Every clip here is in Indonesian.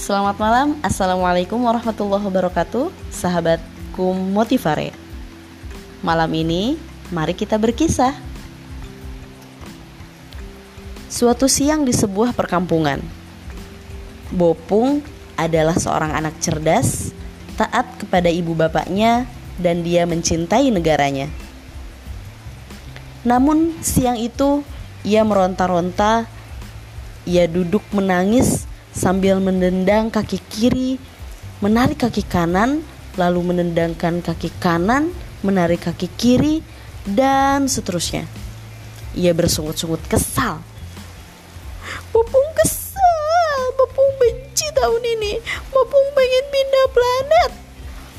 Selamat malam, Assalamualaikum warahmatullahi wabarakatuh Sahabatku Motivare. Malam ini, mari kita berkisah. Suatu siang di sebuah perkampungan Bopung adalah seorang anak cerdas Taat kepada ibu bapaknya Dan dia mencintai negaranya. Namun siang itu ia meronta-ronta Ia duduk menangis sambil menendang kaki kiri, menarik kaki kanan, lalu menendangkan kaki kanan, menarik kaki kiri, dan seterusnya. Ia bersungut-sungut kesal. Bopung kesal, Bopung benci tahun ini. Bopung pengen pindah planet.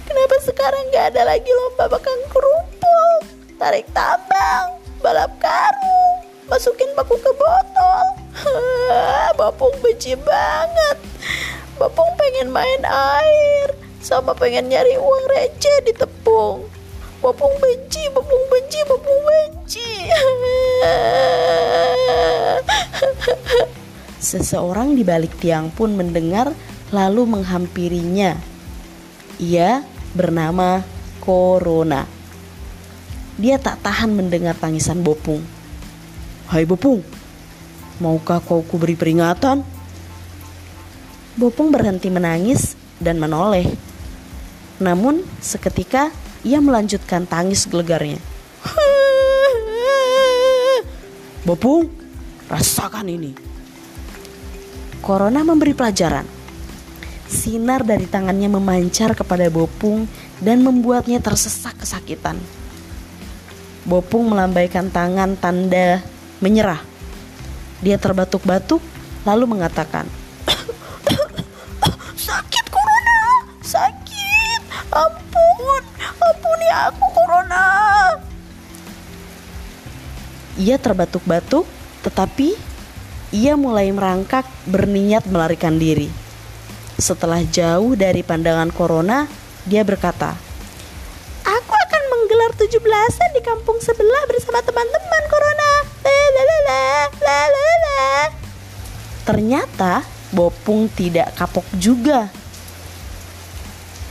Kenapa sekarang gak ada lagi lomba bakang kerupuk, tarik tambang, balap karung, masukin paku ke botol? Bapung benci banget. Bapung pengen main air sama pengen nyari uang receh di tepung. Bapung benci, Bapung benci, Bapung benci. Seseorang di balik tiang pun mendengar lalu menghampirinya. Ia bernama Corona. Dia tak tahan mendengar tangisan Bopung. Hai Bopung, Maukah kau kuberi peringatan? Bopong berhenti menangis dan menoleh. Namun seketika ia melanjutkan tangis gelegarnya. Bopung, rasakan ini. Corona memberi pelajaran. Sinar dari tangannya memancar kepada Bopung dan membuatnya tersesak kesakitan. Bopung melambaikan tangan tanda menyerah. Dia terbatuk-batuk lalu mengatakan, Sakit corona, sakit, ampun, ampuni aku corona. Ia terbatuk-batuk tetapi ia mulai merangkak berniat melarikan diri. Setelah jauh dari pandangan corona, dia berkata, Aku akan menggelar tujuh belasan di kampung sebelah bersama teman-teman Ternyata Bopung tidak kapok juga.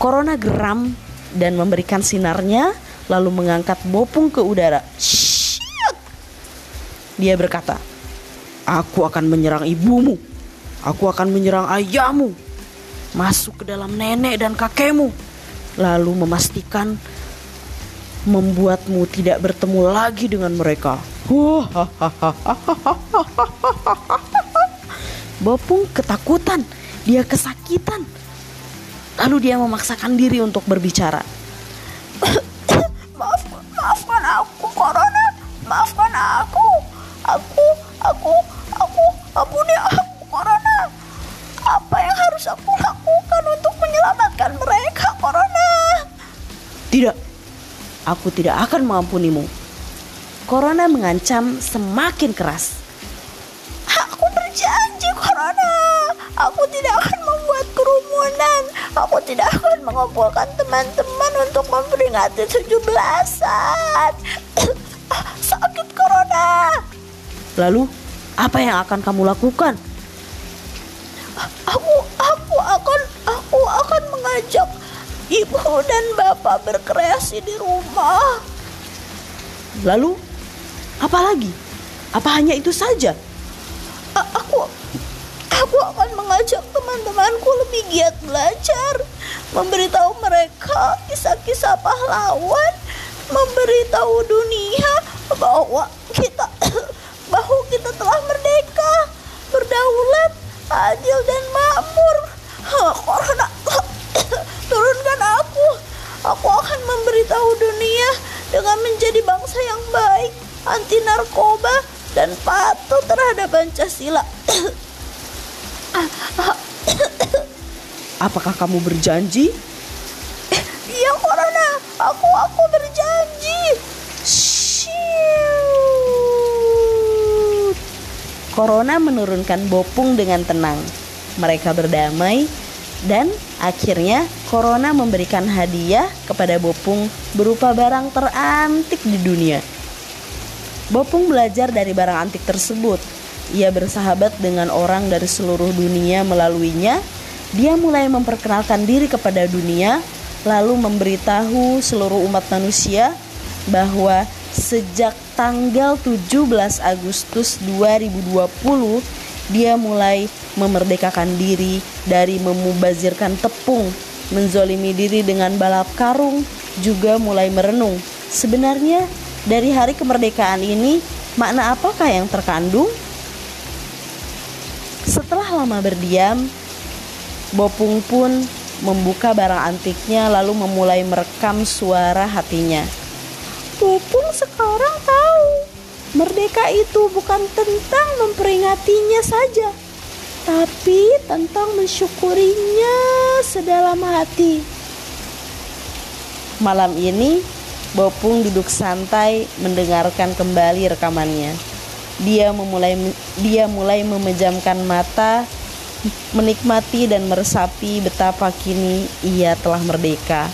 Corona geram dan memberikan sinarnya lalu mengangkat Bopung ke udara. Dia berkata, Aku akan menyerang ibumu. Aku akan menyerang ayahmu. Masuk ke dalam nenek dan kakekmu. Lalu memastikan membuatmu tidak bertemu lagi dengan mereka. Bopung ketakutan, dia kesakitan. Lalu dia memaksakan diri untuk berbicara. Maaf, maafkan aku, Corona. Maafkan aku. Aku, aku, aku, ampuni aku, Corona. Apa yang harus aku lakukan untuk menyelamatkan mereka, Corona? Tidak, aku tidak akan mengampunimu. Corona mengancam semakin keras. Aku tidak akan membuat kerumunan. Aku tidak akan mengumpulkan teman-teman untuk memperingati tujuh belasan. Sakit Corona. Lalu, apa yang akan kamu lakukan? Aku, aku akan, aku akan mengajak ibu dan bapak berkreasi di rumah. Lalu, apa lagi? Apa hanya itu saja? A aku, aku akan mengajak teman-temanku lebih giat belajar, memberitahu mereka kisah-kisah pahlawan, memberitahu dunia bahwa kita, bahwa kita telah merdeka, berdaulat, adil dan makmur. Corona turunkan aku. Aku akan memberitahu dunia dengan menjadi bangsa yang baik, anti narkoba, dan patuh terhadap Pancasila. Apakah kamu berjanji? Iya, Corona. Aku aku berjanji. Shoot. Corona menurunkan Bopung dengan tenang. Mereka berdamai dan akhirnya Corona memberikan hadiah kepada Bopung berupa barang terantik di dunia. Bopung belajar dari barang antik tersebut. Ia bersahabat dengan orang dari seluruh dunia melaluinya dia mulai memperkenalkan diri kepada dunia, lalu memberitahu seluruh umat manusia bahwa sejak tanggal 17 Agustus 2020 dia mulai memerdekakan diri dari memubazirkan tepung, menzolimi diri dengan balap karung, juga mulai merenung. Sebenarnya dari hari kemerdekaan ini makna apakah yang terkandung? Setelah lama berdiam, Bopung pun membuka barang antiknya lalu memulai merekam suara hatinya. Bopung sekarang tahu merdeka itu bukan tentang memperingatinya saja, tapi tentang mensyukurinya sedalam hati. Malam ini, Bopung duduk santai mendengarkan kembali rekamannya. Dia memulai dia mulai memejamkan mata menikmati dan meresapi betapa kini ia telah merdeka.